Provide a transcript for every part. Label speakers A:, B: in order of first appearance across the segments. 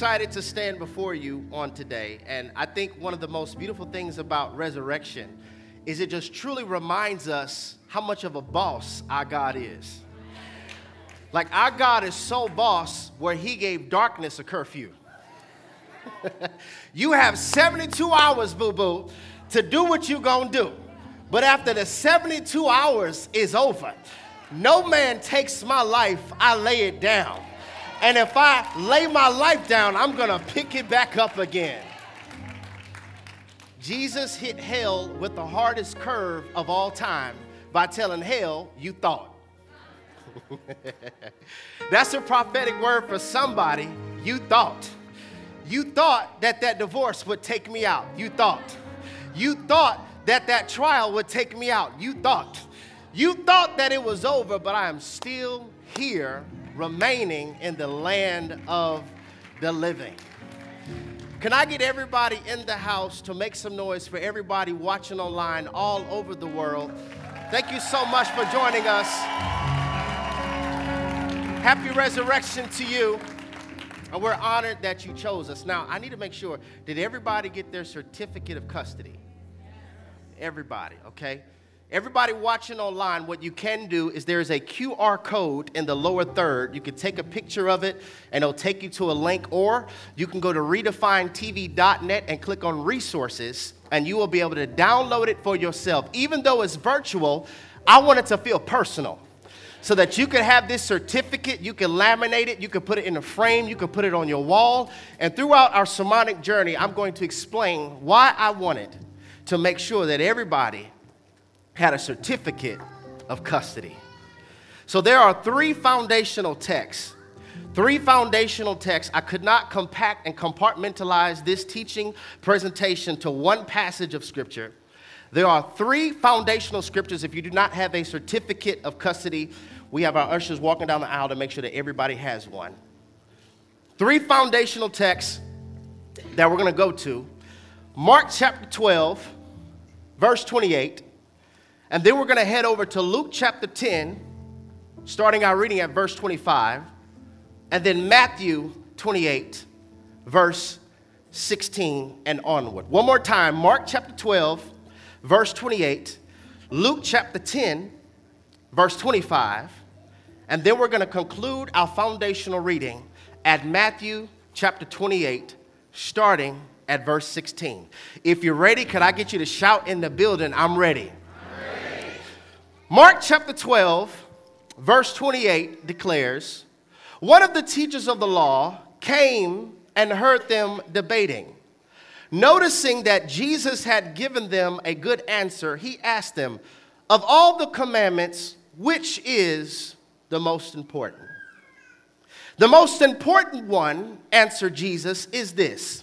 A: excited to stand before you on today. And I think one of the most beautiful things about resurrection is it just truly reminds us how much of a boss our God is. Like, our God is so boss where he gave darkness a curfew. you have 72 hours, boo boo, to do what you're gonna do. But after the 72 hours is over, no man takes my life, I lay it down. And if I lay my life down, I'm gonna pick it back up again. Jesus hit hell with the hardest curve of all time by telling hell, you thought. That's a prophetic word for somebody. You thought. You thought that that divorce would take me out. You thought. You thought that that trial would take me out. You thought. You thought that it was over, but I am still here, remaining in the land of the living. Can I get everybody in the house to make some noise for everybody watching online all over the world? Thank you so much for joining us. Happy resurrection to you. And we're honored that you chose us. Now, I need to make sure did everybody get their certificate of custody? Everybody, okay? Everybody watching online, what you can do is there's a QR code in the lower third. You can take a picture of it and it'll take you to a link, or you can go to redefinetv.net and click on resources, and you will be able to download it for yourself. Even though it's virtual, I want it to feel personal so that you can have this certificate, you can laminate it, you can put it in a frame, you can put it on your wall. And throughout our sermonic journey, I'm going to explain why I wanted to make sure that everybody had a certificate of custody. So there are three foundational texts. Three foundational texts. I could not compact and compartmentalize this teaching presentation to one passage of Scripture. There are three foundational scriptures. If you do not have a certificate of custody, we have our ushers walking down the aisle to make sure that everybody has one. Three foundational texts that we're going to go to Mark chapter 12, verse 28. And then we're going to head over to Luke chapter 10, starting our reading at verse 25, and then Matthew 28, verse 16 and onward. One more time Mark chapter 12, verse 28, Luke chapter 10, verse 25, and then we're going to conclude our foundational reading at Matthew chapter 28, starting at verse 16. If you're ready, could I get you to shout in the building, I'm ready? Mark chapter 12, verse 28 declares One of the teachers of the law came and heard them debating. Noticing that Jesus had given them a good answer, he asked them, Of all the commandments, which is the most important? The most important one, answered Jesus, is this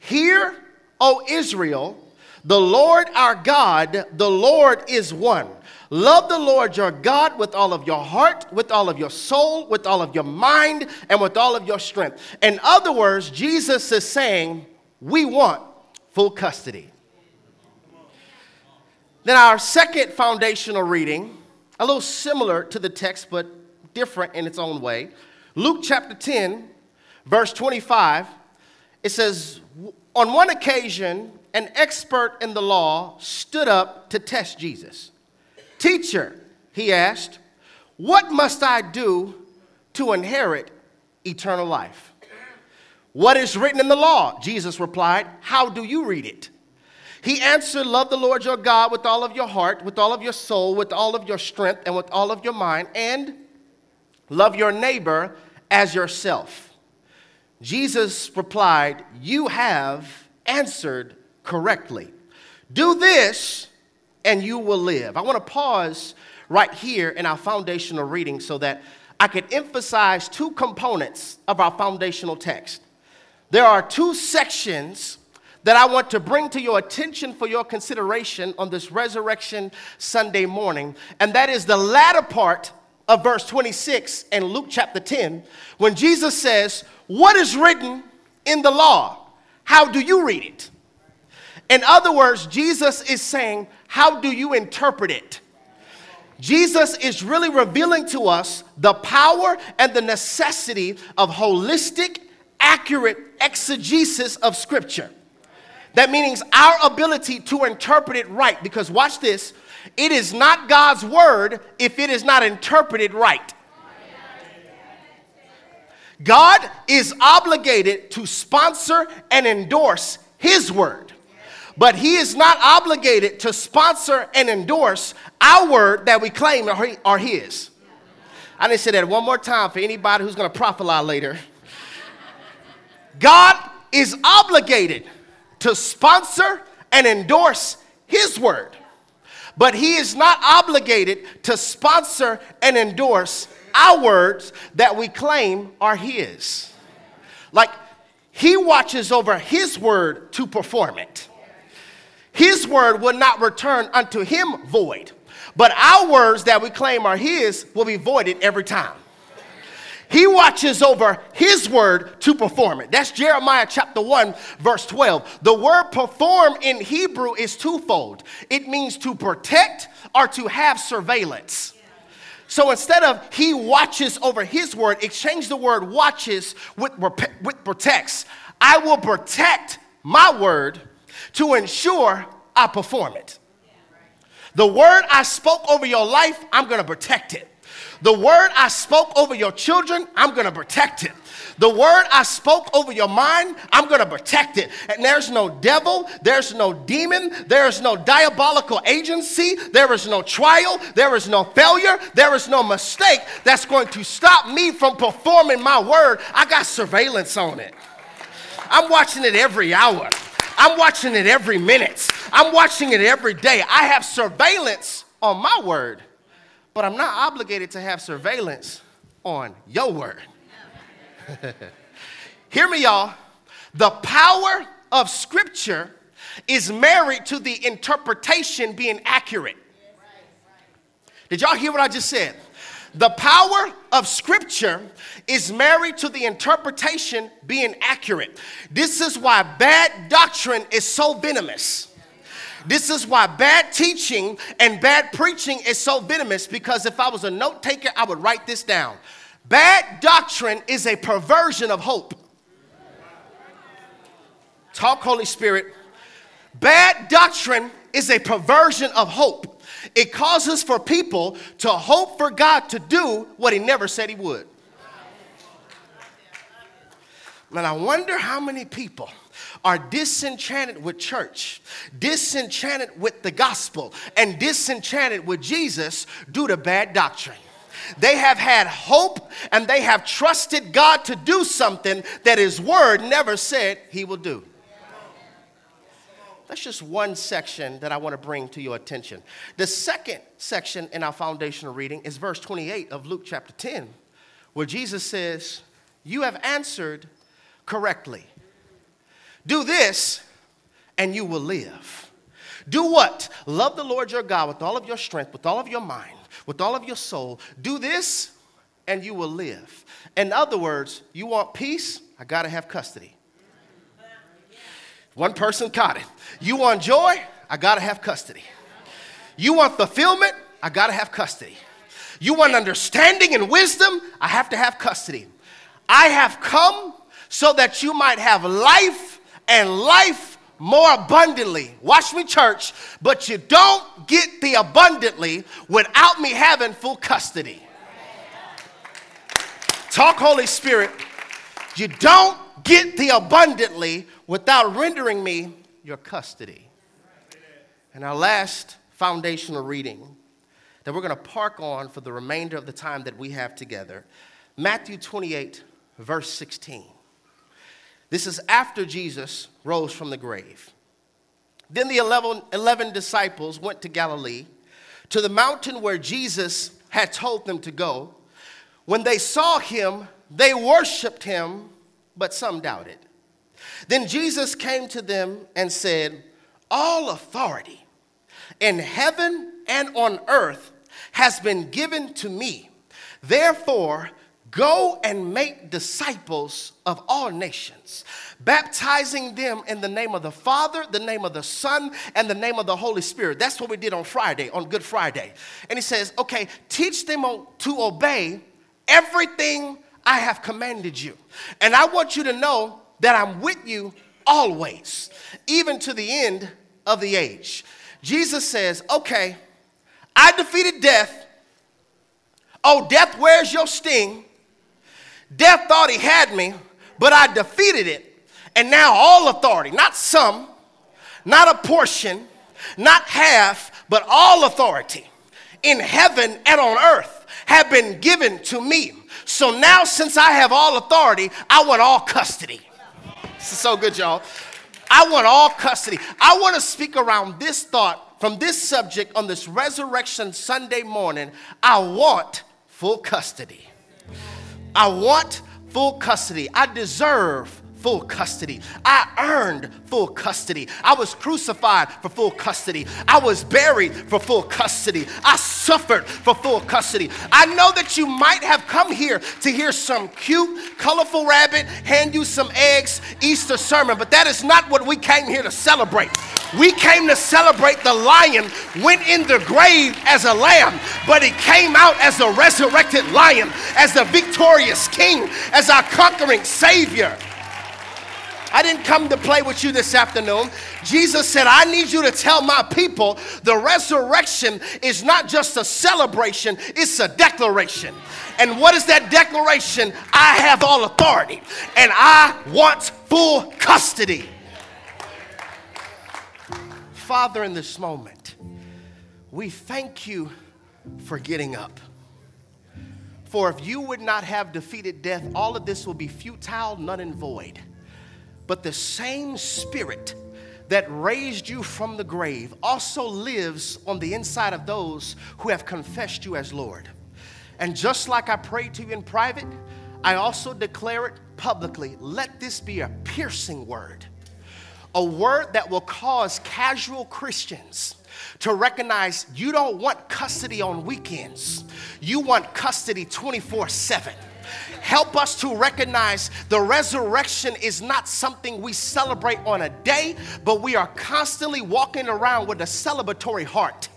A: Hear, O Israel, the Lord our God, the Lord is one. Love the Lord your God with all of your heart, with all of your soul, with all of your mind, and with all of your strength. In other words, Jesus is saying, We want full custody. Then, our second foundational reading, a little similar to the text, but different in its own way. Luke chapter 10, verse 25, it says, On one occasion, an expert in the law stood up to test Jesus. Teacher, he asked, what must I do to inherit eternal life? What is written in the law? Jesus replied, How do you read it? He answered, Love the Lord your God with all of your heart, with all of your soul, with all of your strength, and with all of your mind, and love your neighbor as yourself. Jesus replied, You have answered correctly. Do this, and you will live. I want to pause right here in our foundational reading so that I could emphasize two components of our foundational text. There are two sections that I want to bring to your attention for your consideration on this Resurrection Sunday morning, and that is the latter part of verse 26 in Luke chapter 10 when Jesus says, What is written in the law? How do you read it? In other words, Jesus is saying, How do you interpret it? Jesus is really revealing to us the power and the necessity of holistic, accurate exegesis of Scripture. That means our ability to interpret it right. Because watch this it is not God's word if it is not interpreted right. God is obligated to sponsor and endorse His word, but He is not obligated to sponsor and endorse our word that we claim are His. I to say that one more time for anybody who's going to prophesy later. God is obligated to sponsor and endorse His word, but He is not obligated to sponsor and endorse our words that we claim are His. Like, He watches over His word to perform it. His word will not return unto Him void, but our words that we claim are His will be voided every time. He watches over his word to perform it. That's Jeremiah chapter 1, verse 12. The word perform in Hebrew is twofold it means to protect or to have surveillance. So instead of he watches over his word, exchange the word watches with, with protects. I will protect my word to ensure I perform it. The word I spoke over your life, I'm to protect it. The word I spoke over your children, I'm to protect it. The word I spoke over your mind, I'm to protect it. And there's no devil, there's no demon, there's no diabolical agency, there is no trial, there is no failure, there is no mistake that's going to stop me from performing my word. I got surveillance on it. I'm watching it every hour. I'm watching it every minute. I'm watching it every day. I have surveillance on my word but I'm not obligated to have surveillance on your word. Hear me, y'all. The power of Scripture is married to the interpretation being accurate. Did y'all hear what I just said? The power of Scripture is married to the interpretation being accurate. This is why bad doctrine is so venomous. This is why bad teaching and bad preaching is so venomous because if I was a note taker, I would write this down. Bad doctrine is a perversion of hope. Talk, Holy Spirit. Bad doctrine is a perversion of hope. It causes for people to hope for God to do what He never said He would. And I wonder how many people are disenchanted with church, disenchanted with the gospel, and disenchanted with Jesus due to bad doctrine. They have had hope and they have trusted God to do something that His word never said He will do. That's just one section that I want to bring to your attention. The second section in our foundational reading is verse 28 of Luke chapter 10, where Jesus says, You have answered correctly. Do this and you will live. Do what? Love the Lord your God with all of your strength, with all of your mind, with all of your soul. Do this and you will live. In other words, you want peace? I got to have custody. One person caught it. You want joy? I got to have custody. You want fulfillment? I got to have custody. You want understanding and wisdom? I have to have custody. I have come so that you might have life and life more abundantly. Watch me, church, but you don't get the abundantly without me having full custody. Talk, Holy Spirit. You don't get the abundantly without rendering me your custody. And our last foundational reading that we're going to park on for the remainder of the time that we have together Matthew 28, verse 16. This is after Jesus rose from the grave. Then the 11, 11 disciples went to Galilee, to the mountain where Jesus had told them to go. When they saw him, they worshiped him, but some doubted. Then Jesus came to them and said, All authority in heaven and on earth has been given to me. Therefore, Go and make disciples of all nations, baptizing them in the name of the Father, the name of the Son, and the name of the Holy Spirit. That's what we did on Friday, on Good Friday. And he says, okay, teach them to obey everything I have commanded you. And I want you to know that I'm with you always, even to the end of the age. Jesus says, Okay, I defeated death. Oh, death, where's your sting? Death thought he had me, but I defeated it. And now all authority, not some, not a portion, not half, but all authority in heaven and on earth have been given to me. So now, since I have all authority, I want all custody. This is so good, y'all. I want all custody. I want to speak around this thought from this subject on this Resurrection Sunday morning. I want full custody. I want full custody. I deserve full custody. I earned full custody. I was crucified for full custody. I was buried for full custody. I suffered for full custody. I know that you might have come here to hear some cute, colorful rabbit hand you some eggs Easter sermon, but that is not what we came here to celebrate. We came to celebrate the lion went in the grave as a lamb, but he came out as a resurrected lion, as the victorious king, as our conquering savior. I didn't come to play with you this afternoon. Jesus said, I need you to tell my people the resurrection is not just a celebration, it's a declaration. And what is that declaration? I have all authority and I want full custody. Father, in this moment, we thank you for getting up. For if you would not have defeated death, all of this will be futile, none and void. But the same spirit that raised you from the grave also lives on the inside of those who have confessed you as Lord. And just like I prayed to you in private, I also declare it publicly. Let this be a piercing word, a word that will cause casual Christians to recognize you don't want custody on weekends, you want custody 24 7 Help us to recognize the resurrection is not something we celebrate on a day, but we are constantly walking around with a celebratory heart.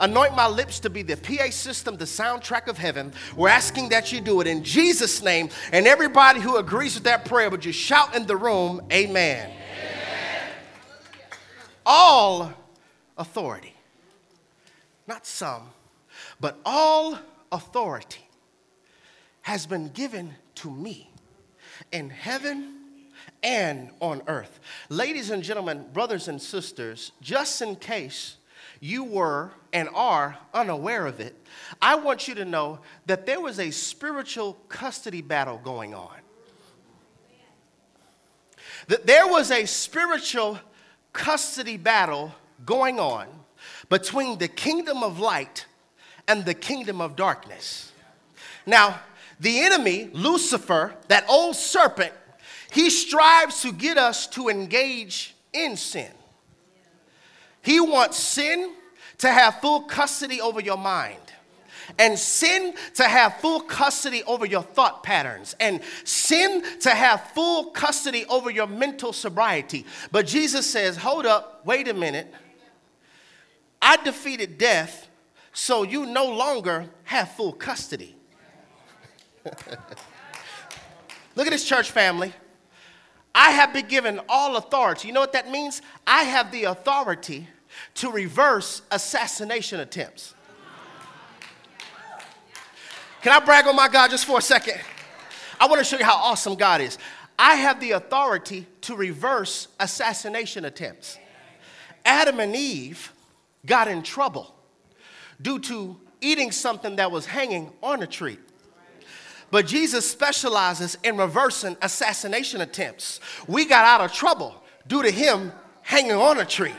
A: Anoint my lips to be the PA system, the soundtrack of heaven. We're asking that you do it in Jesus' name. And everybody who agrees with that prayer would just shout in the room, Amen. Amen. All authority, not some, but all authority has been given to me in heaven and on earth. Ladies and gentlemen, brothers and sisters, just in case you were and are unaware of it, I want you to know that there was a spiritual custody battle going on. That there was a spiritual custody battle going on between the kingdom of light and the kingdom of darkness. Now, the enemy, Lucifer, that old serpent, he strives to get us to engage in sin. He wants sin to have full custody over your mind and sin to have full custody over your thought patterns, and sin to have full custody over your mental sobriety. But Jesus says, Hold up, wait a minute. I defeated death, so you no longer have full custody. Look at this church family. I have been given all authority. You know what that means? I have the authority to reverse assassination attempts. Can I brag on my God just for a second? I want to show you how awesome God is. I have the authority to reverse assassination attempts. Adam and Eve got in trouble due to eating something that was hanging on a tree. But Jesus specializes in reversing assassination attempts. We got out of trouble due to him hanging on a tree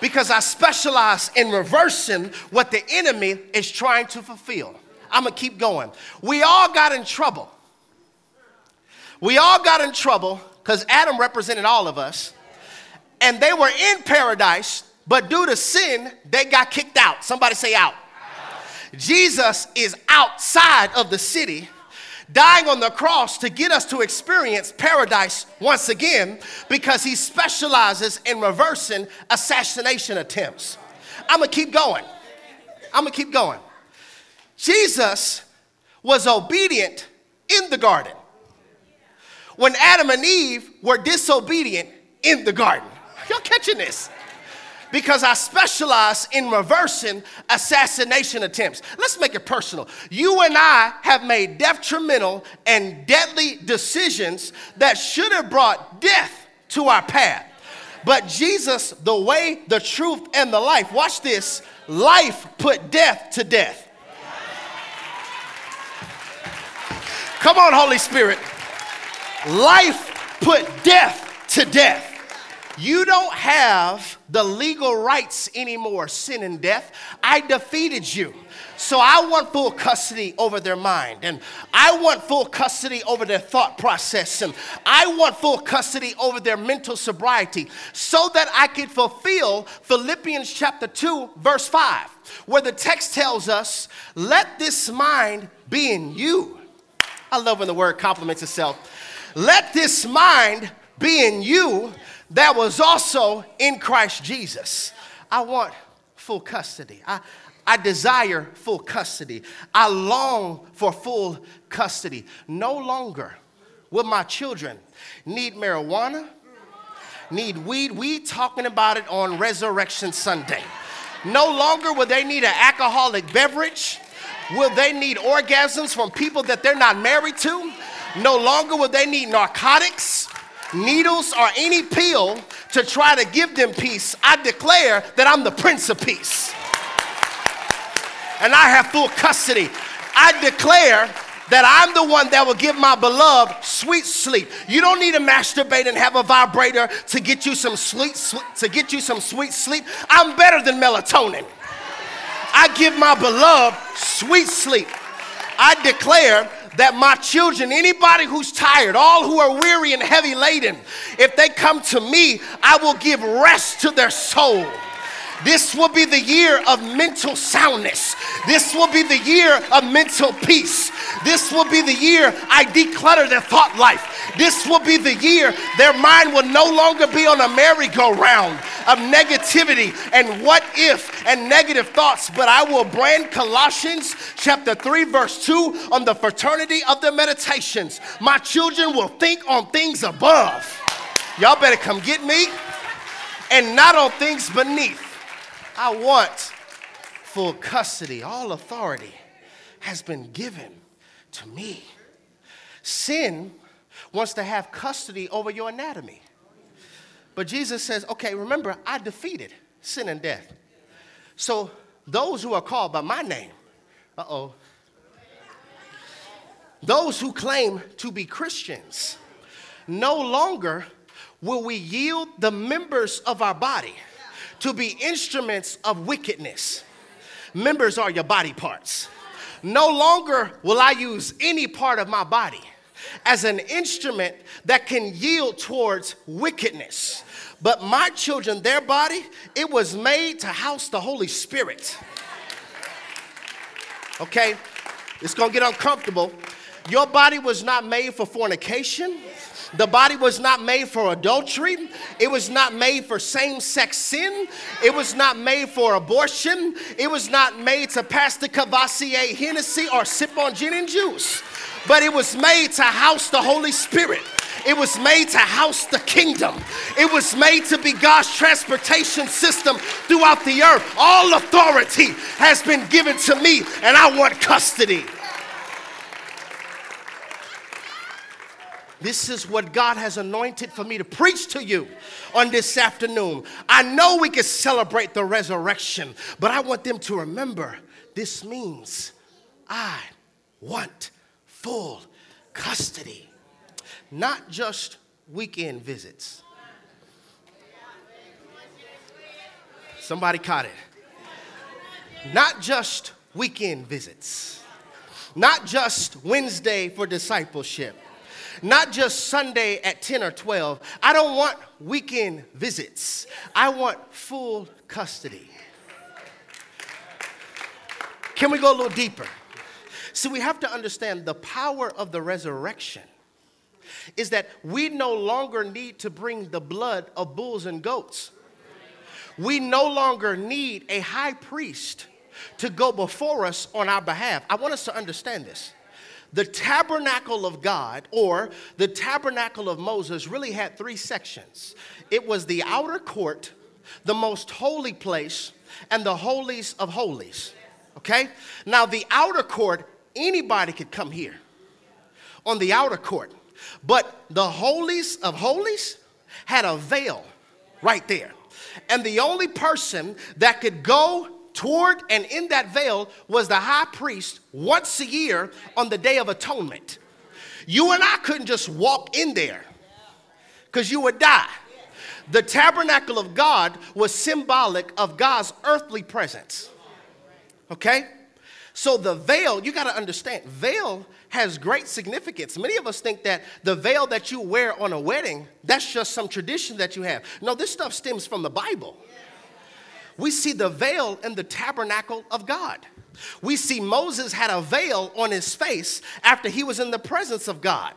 A: because I specialize in reversing what the enemy is trying to fulfill. I'm gonna keep going. We all got in trouble. We all got in trouble because Adam represented all of us, and they were in paradise, but due to sin, they got kicked out. Somebody say out. out. Jesus is outside of the city dying on the cross to get us to experience paradise once again because he specializes in reversing assassination attempts. I'm gonna keep going. I'm gonna keep going. Jesus was obedient in the garden. When Adam and Eve were disobedient in the garden. Y'all catching this? Because I specialize in reversing assassination attempts. Let's make it personal. You and I have made detrimental and deadly decisions that should have brought death to our path. But Jesus, the way, the truth, and the life, watch this, life put death to death. Come on, Holy Spirit. Life put death to death. You don't have the legal rights anymore, sin and death. I defeated you. So I want full custody over their mind, and I want full custody over their thought process, and I want full custody over their mental sobriety, so that I can fulfill Philippians chapter 2, verse 5, where the text tells us, Let this mind be in you. I love when the word complements itself. Let this mind be in you that was also in Christ Jesus. I want full custody. I, I desire full custody. I long for full custody. No longer will my children need marijuana, need weed. We talking about it on Resurrection Sunday. No longer will they need an alcoholic beverage. Will they need orgasms from people that they're not married to? No longer will they need narcotics needles or any pill to try to give them peace, I declare that I'm the Prince of Peace. And I have full custody. I declare that I'm the one that will give my beloved sweet sleep. You don't need to masturbate and have a vibrator to get you some sweet to get you some sweet sleep. I'm better than melatonin. I give my beloved sweet sleep. I declare that my children, anybody who's tired, all who are weary and heavy laden, if they come to me, I will give rest to their soul. This will be the year of mental soundness. This will be the year of mental peace. This will be the year I declutter their thought life. This will be the year their mind will no longer be on a merry-go-round of negativity and what if and negative thoughts, but I will brand Colossians chapter 3, verse 2 on the fraternity of their meditations. My children will think on things above. Y'all better come get me and not on things beneath. I want full custody. All authority has been given to me. Sin wants to have custody over your anatomy. But Jesus says, okay, remember, I defeated sin and death. So those who are called by my name, uh oh, those who claim to be Christians, no longer will we yield the members of our body to be instruments of wickedness. Members are your body parts. No longer will I use any part of my body as an instrument that can yield towards wickedness. But my children, their body, it was made to house the Holy Spirit. Okay? It's gonna get uncomfortable. Your body was not made for fornication. The body was not made for adultery. It was not made for same sex sin. It was not made for abortion. It was not made to pass the Courvoisier Hennessy or sip on gin and juice. But it was made to house the Holy Spirit. It was made to house the kingdom. It was made to be God's transportation system throughout the earth. All authority has been given to me, and I want custody. This is what God has anointed for me to preach to you on this afternoon. I know we can celebrate the resurrection, but I want them to remember this means I want full custody, not just weekend visits. Somebody caught it. Not just weekend visits, not just Wednesday for discipleship not just Sunday at 10 or 12. I don't want weekend visits. I want full custody. Can we go a little deeper? See, we have to understand the power of the resurrection is that we no longer need to bring the blood of bulls and goats. We no longer need a high priest to go before us on our behalf. I want us to understand this. The tabernacle of God or the tabernacle of Moses really had three sections it was the outer court, the most holy place, and the holies of holies. Okay? Now, the outer court, anybody could come here on the outer court, but the holies of holies had a veil right there. And the only person that could go toward and in that veil was the high priest once a year on the Day of Atonement. You and I couldn't just walk in there because you would die. The tabernacle of God was symbolic of God's earthly presence. Okay? So the veil, you got to understand, veil has great significance. Many of us think that the veil that you wear on a wedding, that's just some tradition that you have. No, this stuff stems from the Bible we see the veil in the tabernacle of God. We see Moses had a veil on his face after he was in the presence of God.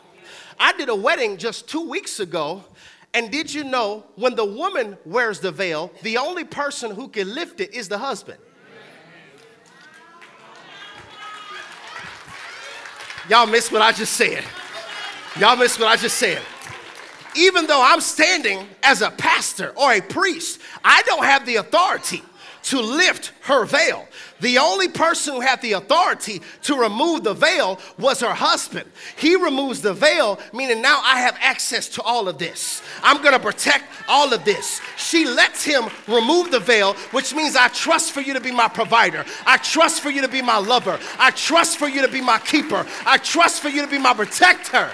A: I did a wedding just two weeks ago, and did you know when the woman wears the veil, the only person who can lift it is the husband? Y'all missed what I just said. Y'all missed what I just said even though I'm standing as a pastor or a priest, I don't have the authority to lift her veil. The only person who had the authority to remove the veil was her husband. He removes the veil, meaning now I have access to all of this. I'm gonna protect all of this. She lets him remove the veil, which means I trust for you to be my provider. I trust for you to be my lover. I trust for you to be my keeper. I trust for you to be my protector.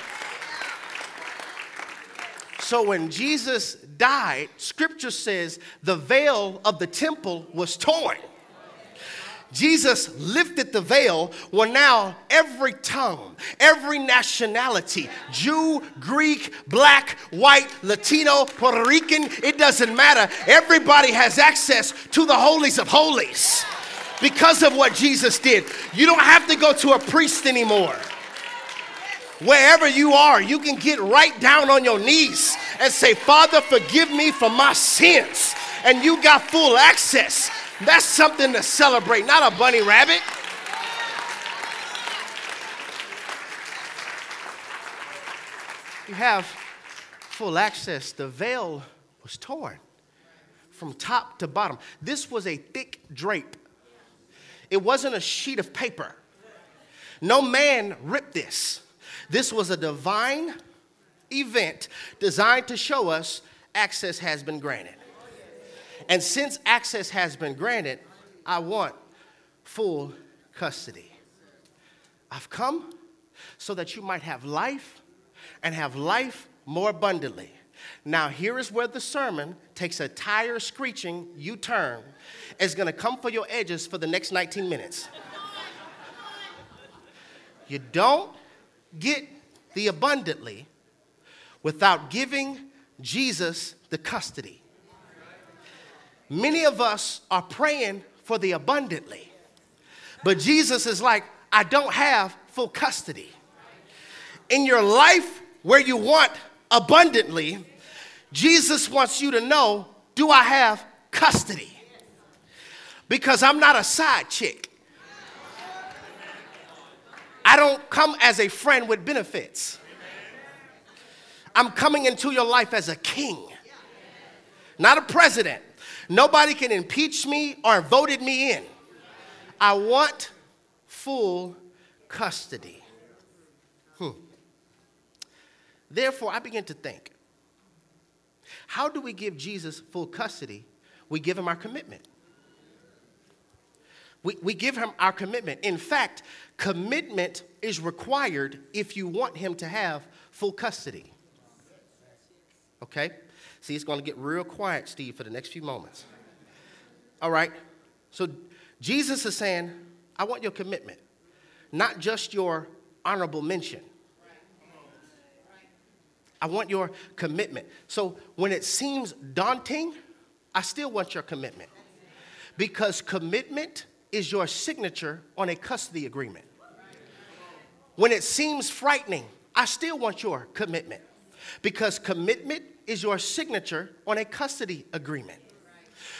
A: So when Jesus died, scripture says the veil of the temple was torn. Jesus lifted the veil. where now every tongue, every nationality, Jew, Greek, black, white, Latino, Puerto Rican, it doesn't matter. Everybody has access to the holies of holies because of what Jesus did. You don't have to go to a priest anymore wherever you are, you can get right down on your knees and say, Father, forgive me for my sins. And you got full access. That's something to celebrate, not a bunny rabbit. You have full access. The veil was torn from top to bottom. This was a thick drape, it wasn't a sheet of paper. No man ripped this. This was a divine event designed to show us access has been granted. And since access has been granted, I want full custody. I've come so that you might have life and have life more abundantly. Now, here is where the sermon takes a tire screeching U turn. It's gonna come for your edges for the next 19 minutes. You don't get the abundantly without giving Jesus the custody. Many of us are praying for the abundantly, but Jesus is like, I don't have full custody. In your life where you want abundantly, Jesus wants you to know do I have custody? Because I'm not a side chick. I don't come as a friend with benefits. I'm coming into your life as a king, not a president. Nobody can impeach me or voted me in. I want full custody. Hmm. Therefore, I begin to think how do we give Jesus full custody? We give him our commitment. We, we give him our commitment. In fact, commitment is required if you want him to have full custody. Okay? See, it's going to get real quiet, Steve, for the next few moments. All right? So Jesus is saying, I want your commitment, not just your honorable mention. I want your commitment. So when it seems daunting, I still want your commitment. Because commitment is your signature on a custody agreement. When it seems frightening, I still want your commitment because commitment is your signature on a custody agreement.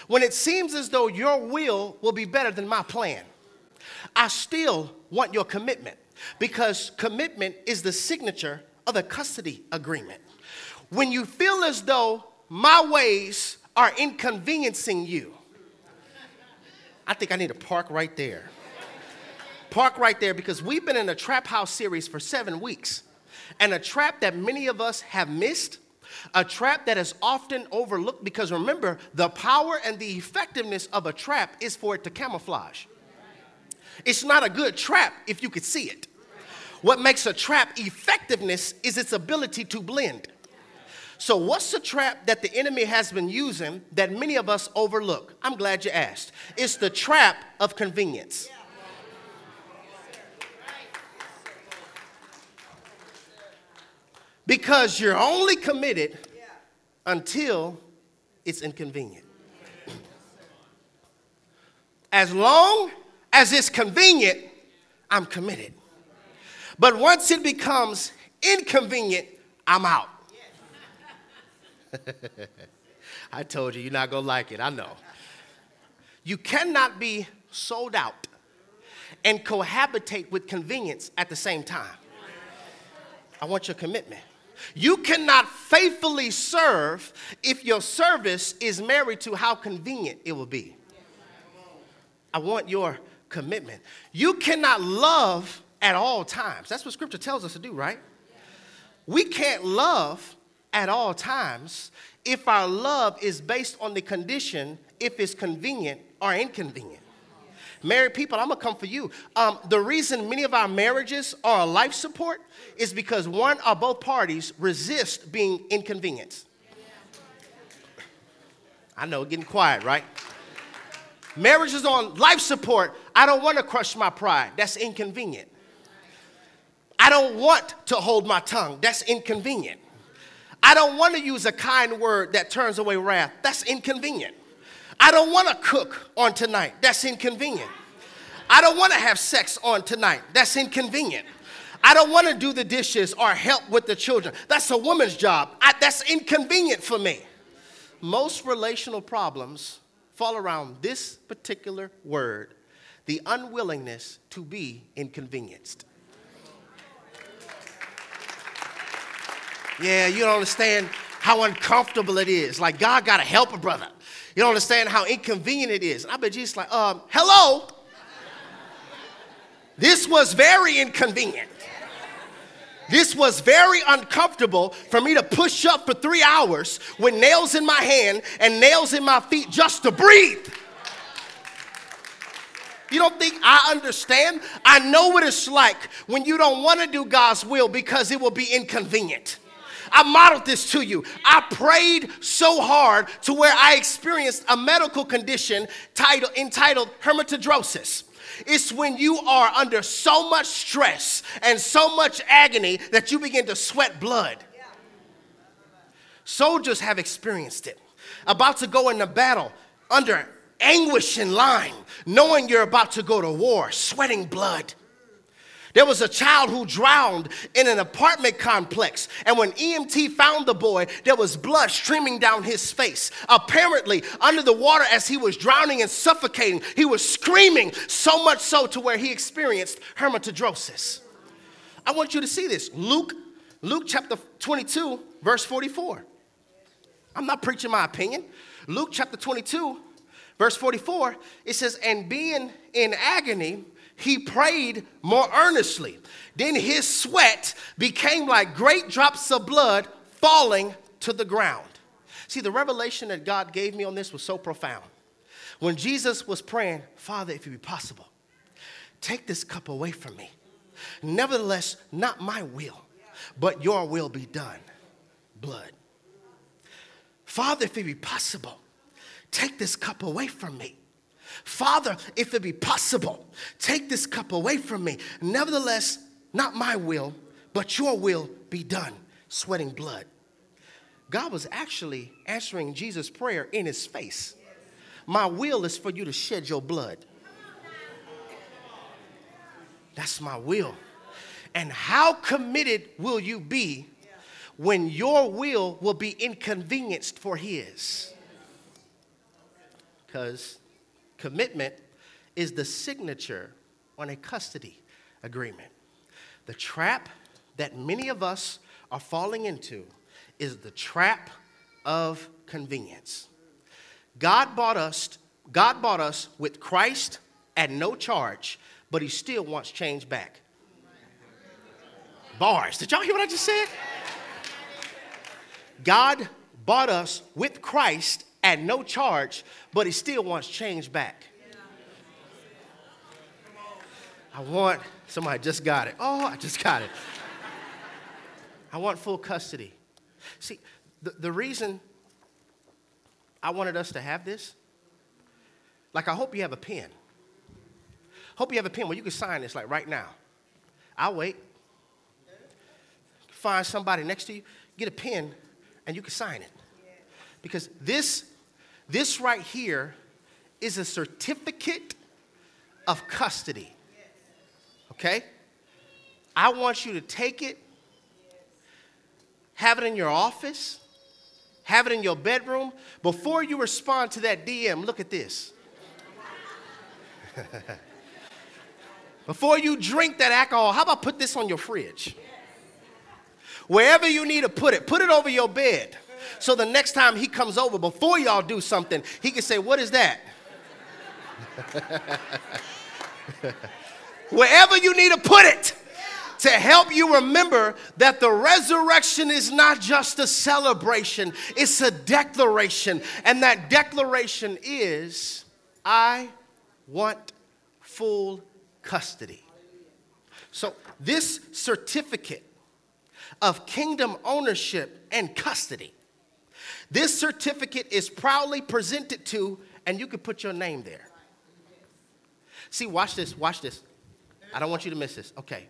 A: When it seems as though your will will be better than my plan, I still want your commitment Because commitment is the signature of a custody agreement. When you feel as though my ways are inconveniencing you, I think I need to park right there. Park right there because we've been in a trap house series for seven weeks. And a trap that many of us have missed, a trap that is often overlooked because remember, the power and the effectiveness of a trap is for it to camouflage. It's not a good trap if you could see it. What makes a trap effectiveness is its ability to blend. So, what's the trap that the enemy has been using that many of us overlook? I'm glad you asked. It's the trap of convenience. Because you're only committed until it's inconvenient. As long as it's convenient, I'm committed. But once it becomes inconvenient, I'm out. I told you, you're not going to like it. I know. You cannot be sold out and cohabitate with convenience at the same time. I want your commitment. You cannot faithfully serve if your service is married to how convenient it will be. I want your commitment. You cannot love at all times. That's what scripture tells us to do, right? We can't love at all times if our love is based on the condition if it's convenient or inconvenient. Married people, I'm gonna come for you. Um, the reason many of our marriages are a life support is because one or both parties resist being inconvenienced. I know, getting quiet, right? Marriage is on life support. I don't wanna crush my pride. That's inconvenient. I don't want to hold my tongue. That's inconvenient. I don't want to use a kind word that turns away wrath. That's inconvenient. I don't want to cook on tonight. That's inconvenient. I don't want to have sex on tonight. That's inconvenient. I don't want to do the dishes or help with the children. That's a woman's job. I, that's inconvenient for me. Most relational problems fall around this particular word the unwillingness to be inconvenienced. Yeah, you don't understand how uncomfortable it is. Like, God got to help a brother. You don't understand how inconvenient it is. And I bet Jesus like, um, hello. This was very inconvenient. This was very uncomfortable for me to push up for three hours with nails in my hand and nails in my feet just to breathe. You don't think I understand? I know what it's like when you don't want to do God's will because it will be inconvenient. I modeled this to you. I prayed so hard to where I experienced a medical condition titled, entitled hematidrosis. It's when you are under so much stress and so much agony that you begin to sweat blood. Soldiers have experienced it. About to go into battle under anguish and line, knowing you're about to go to war, sweating blood. There was a child who drowned in an apartment complex. And when EMT found the boy, there was blood streaming down his face. Apparently, under the water as he was drowning and suffocating, he was screaming so much so to where he experienced hematidrosis. I want you to see this. Luke, Luke chapter 22, verse 44. I'm not preaching my opinion. Luke chapter 22, verse 44, it says, And being in agony, he prayed more earnestly. Then his sweat became like great drops of blood falling to the ground. See, the revelation that God gave me on this was so profound. When Jesus was praying, Father, if it be possible, take this cup away from me. Nevertheless, not my will, but your will be done. Blood. Father, if it be possible, take this cup away from me. Father, if it be possible, take this cup away from me. Nevertheless, not my will, but your will be done. Sweating blood. God was actually answering Jesus' prayer in his face. My will is for you to shed your blood. That's my will. And how committed will you be when your will will be inconvenienced for his? Because Commitment is the signature on a custody agreement. The trap that many of us are falling into is the trap of convenience. God bought us, God bought us with Christ at no charge, but he still wants change back. Bars. Did y'all hear what I just said? God bought us with Christ at no charge, but he still wants change back. I want, somebody just got it. Oh, I just got it. I want full custody. See, the, the reason I wanted us to have this, like, I hope you have a pen. Hope you have a pen where you can sign this, like right now. I'll wait. Find somebody next to you, get a pen, and you can sign it. Because this, this right here is a certificate of custody. Okay? I want you to take it, have it in your office, have it in your bedroom. Before you respond to that DM, look at this. Before you drink that alcohol, how about put this on your fridge? Wherever you need to put it, put it over your bed. So the next time he comes over, before y'all do something, he can say, What is that? Wherever you need to put it to help you remember that the resurrection is not just a celebration, it's a declaration. And that declaration is I want full custody. So, this certificate of kingdom ownership and custody, this certificate is proudly presented to, and you can put your name there. See, watch this, watch this. I don't want you to miss this. Okay.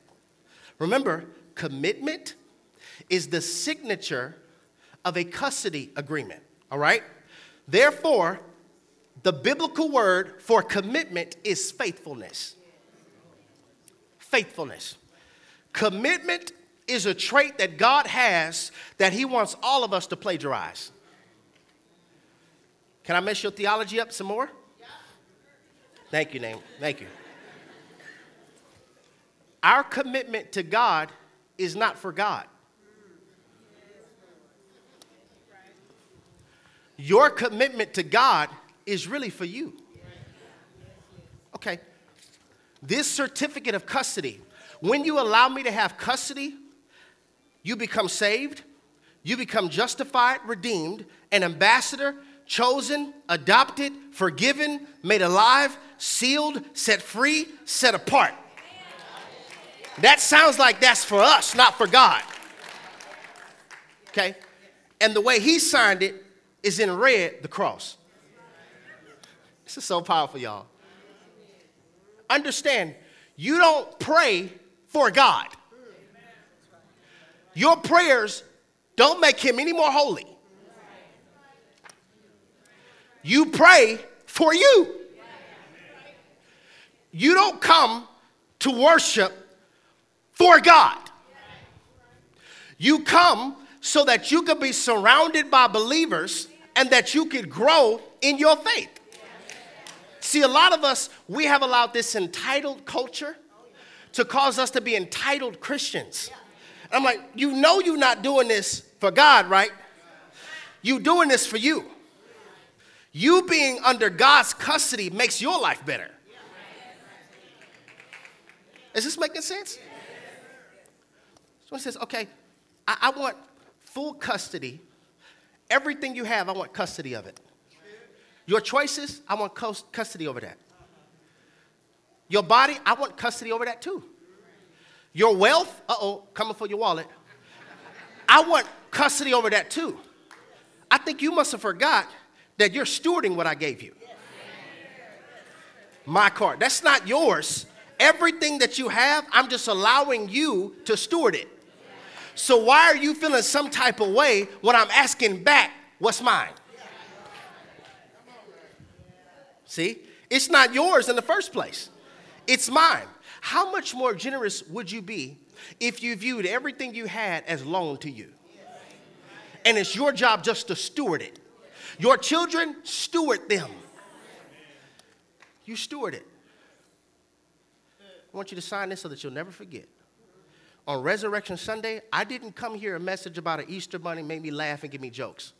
A: Remember, commitment is the signature of a custody agreement, all right? Therefore, the biblical word for commitment is faithfulness. Faithfulness. Commitment is a trait that God has that He wants all of us to plagiarize. Can I mess your theology up some more? Thank you, name. Thank you. Our commitment to God is not for God. Your commitment to God is really for you. Okay. This certificate of custody, when you allow me to have custody, you become saved, you become justified, redeemed, an ambassador, chosen, adopted, forgiven, made alive, sealed, set free, set apart. That sounds like that's for us, not for God. Okay? And the way he signed it is in red, the cross. This is so powerful, y'all. Understand, you don't pray for God. Your prayers don't make him any more holy. You pray for you. You don't come to worship for God. You come so that you could be surrounded by believers and that you could grow in your faith. See, a lot of us, we have allowed this entitled culture to cause us to be entitled Christians. I'm like, you know, you're not doing this for God, right? You're doing this for you. You being under God's custody makes your life better. Is this making sense? So he says, okay, I, I want full custody. Everything you have, I want custody of it. Your choices, I want custody over that. Your body, I want custody over that too. Your wealth, uh oh, coming for your wallet. I want custody over that too. I think you must have forgot that you're stewarding what I gave you. My card. That's not yours. Everything that you have, I'm just allowing you to steward it. So why are you feeling some type of way when I'm asking back what's mine? See, it's not yours in the first place, it's mine. How much more generous would you be if you viewed everything you had as loan to you? And it's your job just to steward it. Your children, steward them. You steward it. I want you to sign this so that you'll never forget. on Resurrection Sunday, I didn't come hear a message about an Easter bunny, make me laugh and give me jokes.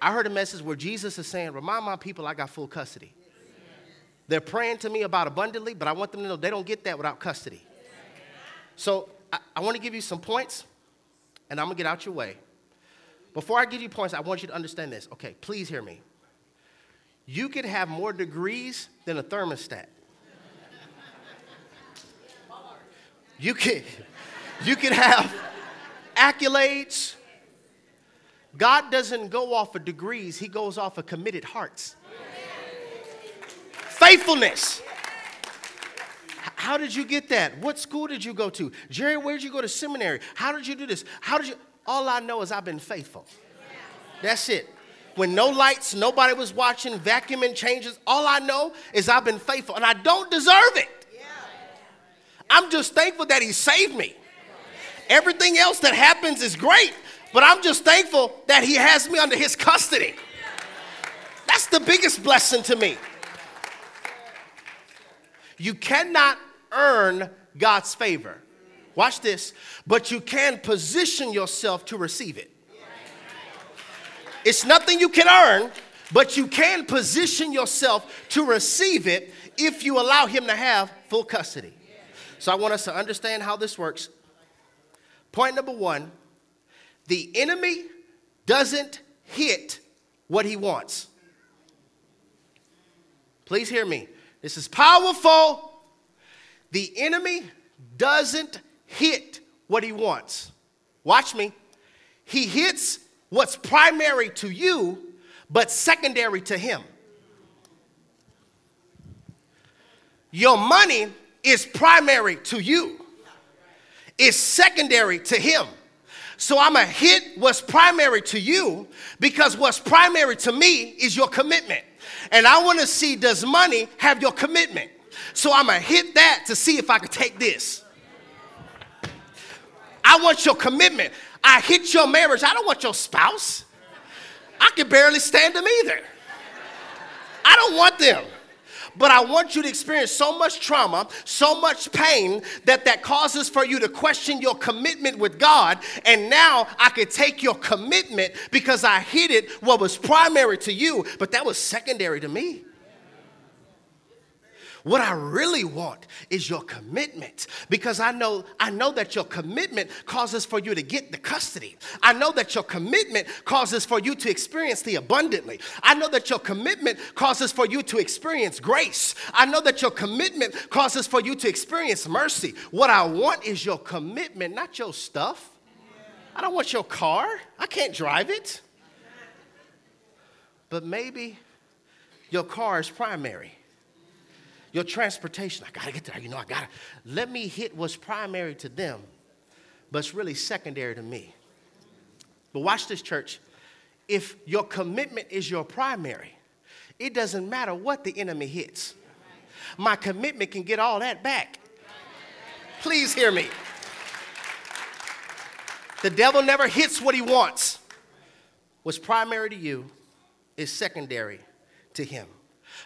A: I heard a message where Jesus is saying, Remind my people I got full custody. They're praying to me about abundantly, but I want them to know they don't get that without custody. So I, I want to give you some points, and I'm going to get out your way. Before I give you points, I want you to understand this. Okay, please hear me. You could have more degrees than a thermostat. You could, you could have accolades. God doesn't go off of degrees, He goes off of committed hearts. Faithfulness. How did you get that? What school did you go to? Jerry, where did you go to seminary? How did you do this? How did you? All I know is I've been faithful. That's it. When no lights, nobody was watching, vacuuming changes, all I know is I've been faithful and I don't deserve it. I'm just thankful that He saved me. Everything else that happens is great, but I'm just thankful that He has me under His custody. That's the biggest blessing to me. You cannot earn God's favor. Watch this, but you can position yourself to receive it. It's nothing you can earn, but you can position yourself to receive it if you allow Him to have full custody. So I want us to understand how this works. Point number one the enemy doesn't hit what he wants. Please hear me. This is powerful. The enemy doesn't hit what he wants. Watch me. He hits what's primary to you, but secondary to him. Your money is primary to you, it's secondary to him. So I'm going to hit what's primary to you because what's primary to me is your commitment. And I want to see does money have your commitment? So I'm going to hit that to see if I can take this. I want your commitment. I hit your marriage. I don't want your spouse. I can barely stand them either. I don't want them but I want you to experience so much trauma, so much pain that that causes for you to question your commitment with God. And now I could take your commitment because I hit it what was primary to you, but that was secondary to me. What I really want is your commitment because I know I know that your commitment causes for you to get the custody. I know that your commitment causes for you to experience the abundantly. I know that your commitment causes for you to experience grace. I know that your commitment causes for you to experience mercy. What I want is your commitment, not your stuff. I don't want your car. I can't drive it. But maybe your car is primary your transportation. I gotta get there. You know, I gotta let me hit what's primary to them, but it's really secondary to me. But watch this, church. If your commitment is your primary, it doesn't matter what the enemy hits. My commitment can get all that back. Please hear me. The devil never hits what he wants. What's primary to you is secondary to him.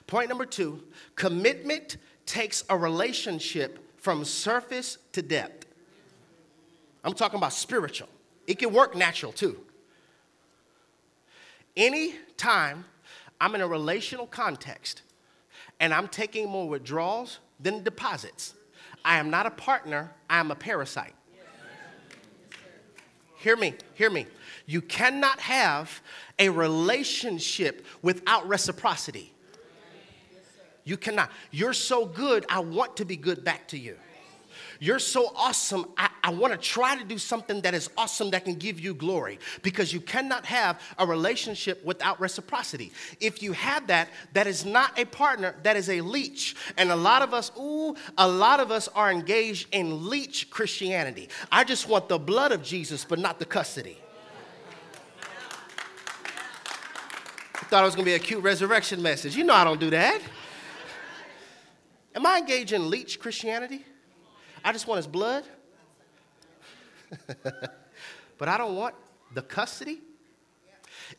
A: Point number two commitment takes a relationship from surface to depth. I'm talking about spiritual, it can work natural too. Any time I'm in a relational context and I'm taking more withdrawals than deposits, I am not a partner, I am a parasite. Hear me, hear me. You cannot have a relationship without reciprocity. You cannot. You're so good, I want to be good back to you. You're so awesome. I, I want to try to do something that is awesome that can give you glory because you cannot have a relationship without reciprocity. If you have that, that is not a partner, that is a leech. And a lot of us, ooh, a lot of us are engaged in leech Christianity. I just want the blood of Jesus, but not the custody. I thought it was going to be a cute resurrection message. You know I don't do that. Am I engaged in leech Christianity? I just want his blood. but I don't want the custody.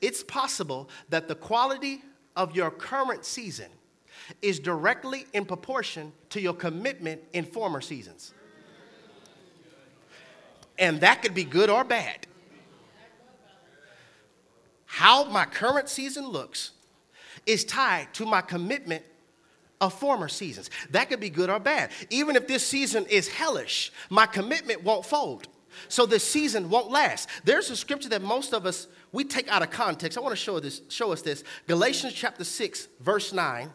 A: It's possible that the quality of your current season is directly in proportion to your commitment in former seasons. And that could be good or bad. How my current season looks is tied to my commitment of former seasons. That could be good or bad. Even if this season is hellish, my commitment won't fold. So this season won't last. There's a scripture that most of us we take out of context. I want to show this show us this. Galatians chapter 6 verse 9.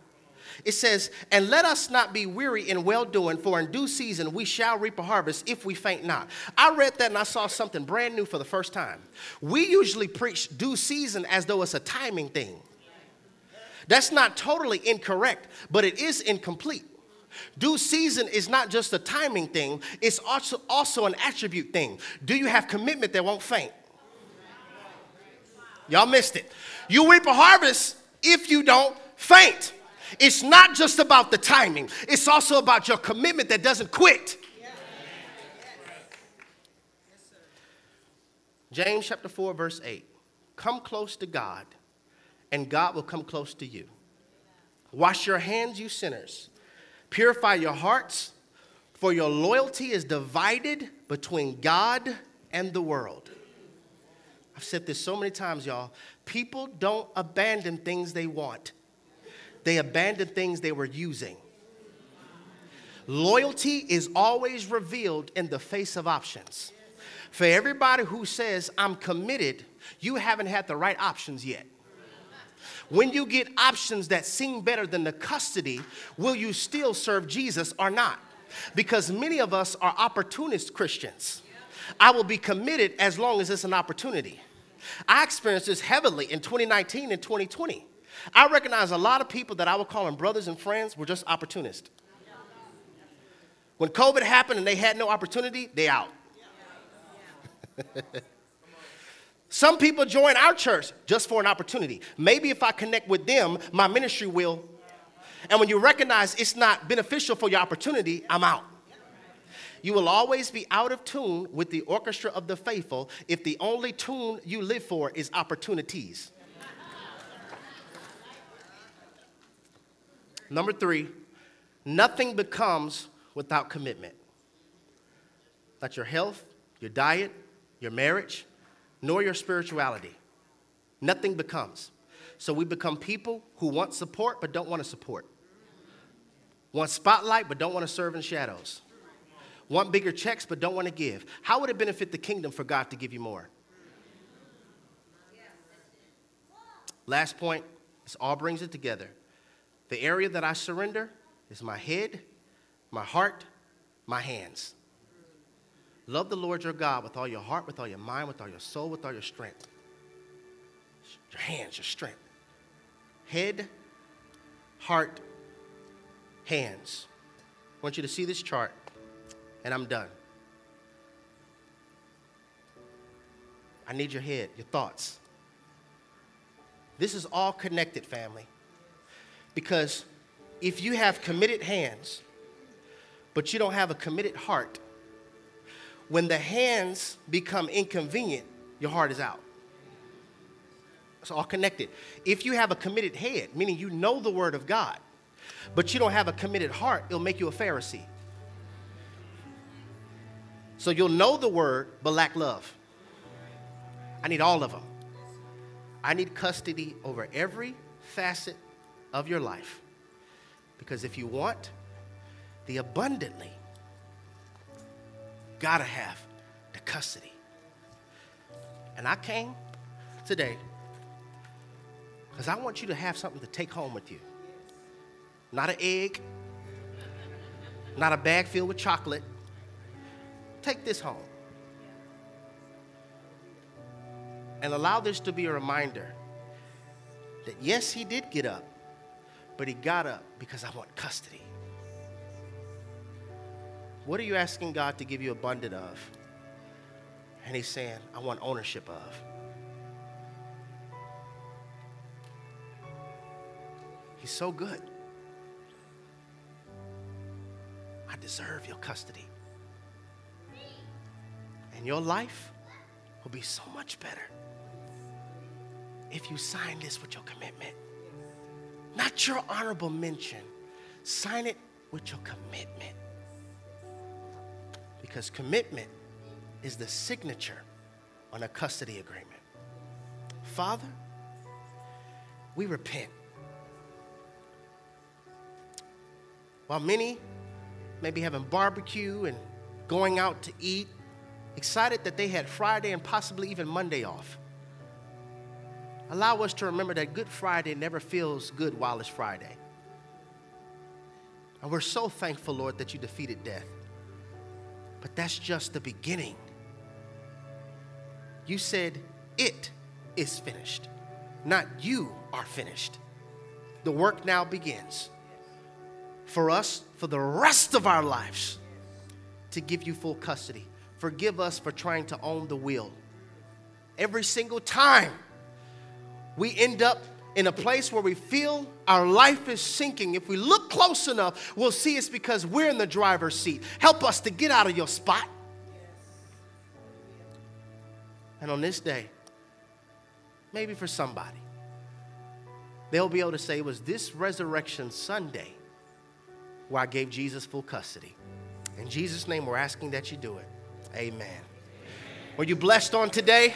A: It says, And let us not be weary in well doing, for in due season we shall reap a harvest if we faint not. I read that and I saw something brand new for the first time. We usually preach due season as though it's a timing thing. That's not totally incorrect, but it is incomplete. Due season is not just a timing thing, it's also, also an attribute thing. Do you have commitment that won't faint? Y'all missed it. You reap a harvest if you don't faint. It's not just about the timing, it's also about your commitment that doesn't quit. James chapter 4, verse 8. Come close to God, and God will come close to you. Wash your hands, you sinners. Purify your hearts, for your loyalty is divided between God and the world. I've said this so many times, y'all. People don't abandon things they want, they abandon things they were using. Loyalty is always revealed in the face of options. For everybody who says, I'm committed, you haven't had the right options yet. When you get options that seem better than the custody, will you still serve Jesus or not? Because many of us are opportunist Christians. I will be committed as long as it's an opportunity. I experienced this heavily in 2019 and 2020. I recognize a lot of people that I would call them brothers and friends were just opportunists. When COVID happened and they had no opportunity, they out. Some people join our church just for an opportunity. Maybe if I connect with them, my ministry will. And when you recognize it's not beneficial for your opportunity, I'm out. You will always be out of tune with the orchestra of the faithful if the only tune you live for is opportunities. Number three, nothing becomes without commitment. Not your health, your diet, your marriage, nor your spirituality. Nothing becomes. So we become people who want support but don't want to support. Want spotlight but don't want to serve in shadows want bigger checks but don't want to give. How would it benefit the kingdom for God to give you more? Last point, this all brings it together. The area that I surrender is my head, my heart, my hands. Love the Lord your God with all your heart, with all your mind, with all your soul, with all your strength. Your hands, your strength. Head, heart, hands. I want you to see this chart and I'm done. I need your head, your thoughts. This is all connected, family. Because if you have committed hands, but you don't have a committed heart, when the hands become inconvenient, your heart is out. It's all connected. If you have a committed head, meaning you know the word of God, but you don't have a committed heart, it'll make you a Pharisee. So you'll know the word, but lack love. I need all of them. I need custody over every facet of your life. Because if you want the abundantly, gotta have the custody. And I came today because I want you to have something to take home with you. Not an egg, not a bag filled with chocolate, Take this home. And allow this to be a reminder that yes, he did get up, but he got up because I want custody. What are you asking God to give you abundant of? And he's saying, I want ownership of. He's so good. I deserve your custody and your life will be so much better if you sign this with your commitment. Not your honorable mention, sign it with your commitment. Because commitment is the signature on a custody agreement. Father, we repent. While many may be having barbecue and going out to eat, excited that they had Friday and possibly even Monday off. Allow us to remember that Good Friday never feels good while it's Friday. And we're so thankful, Lord, that you defeated death. But that's just the beginning. You said, It is finished, not you are finished. The work now begins for us for the rest of our lives to give you full custody. Forgive us for trying to own the wheel. Every single time we end up in a place where we feel our life is sinking, if we look close enough, we'll see it's because we're in the driver's seat. Help us to get out of your spot. And on this day, maybe for somebody, they'll be able to say, it was this resurrection Sunday where I gave Jesus full custody. In Jesus' name, we're asking that you do it. Amen. Were you blessed on today?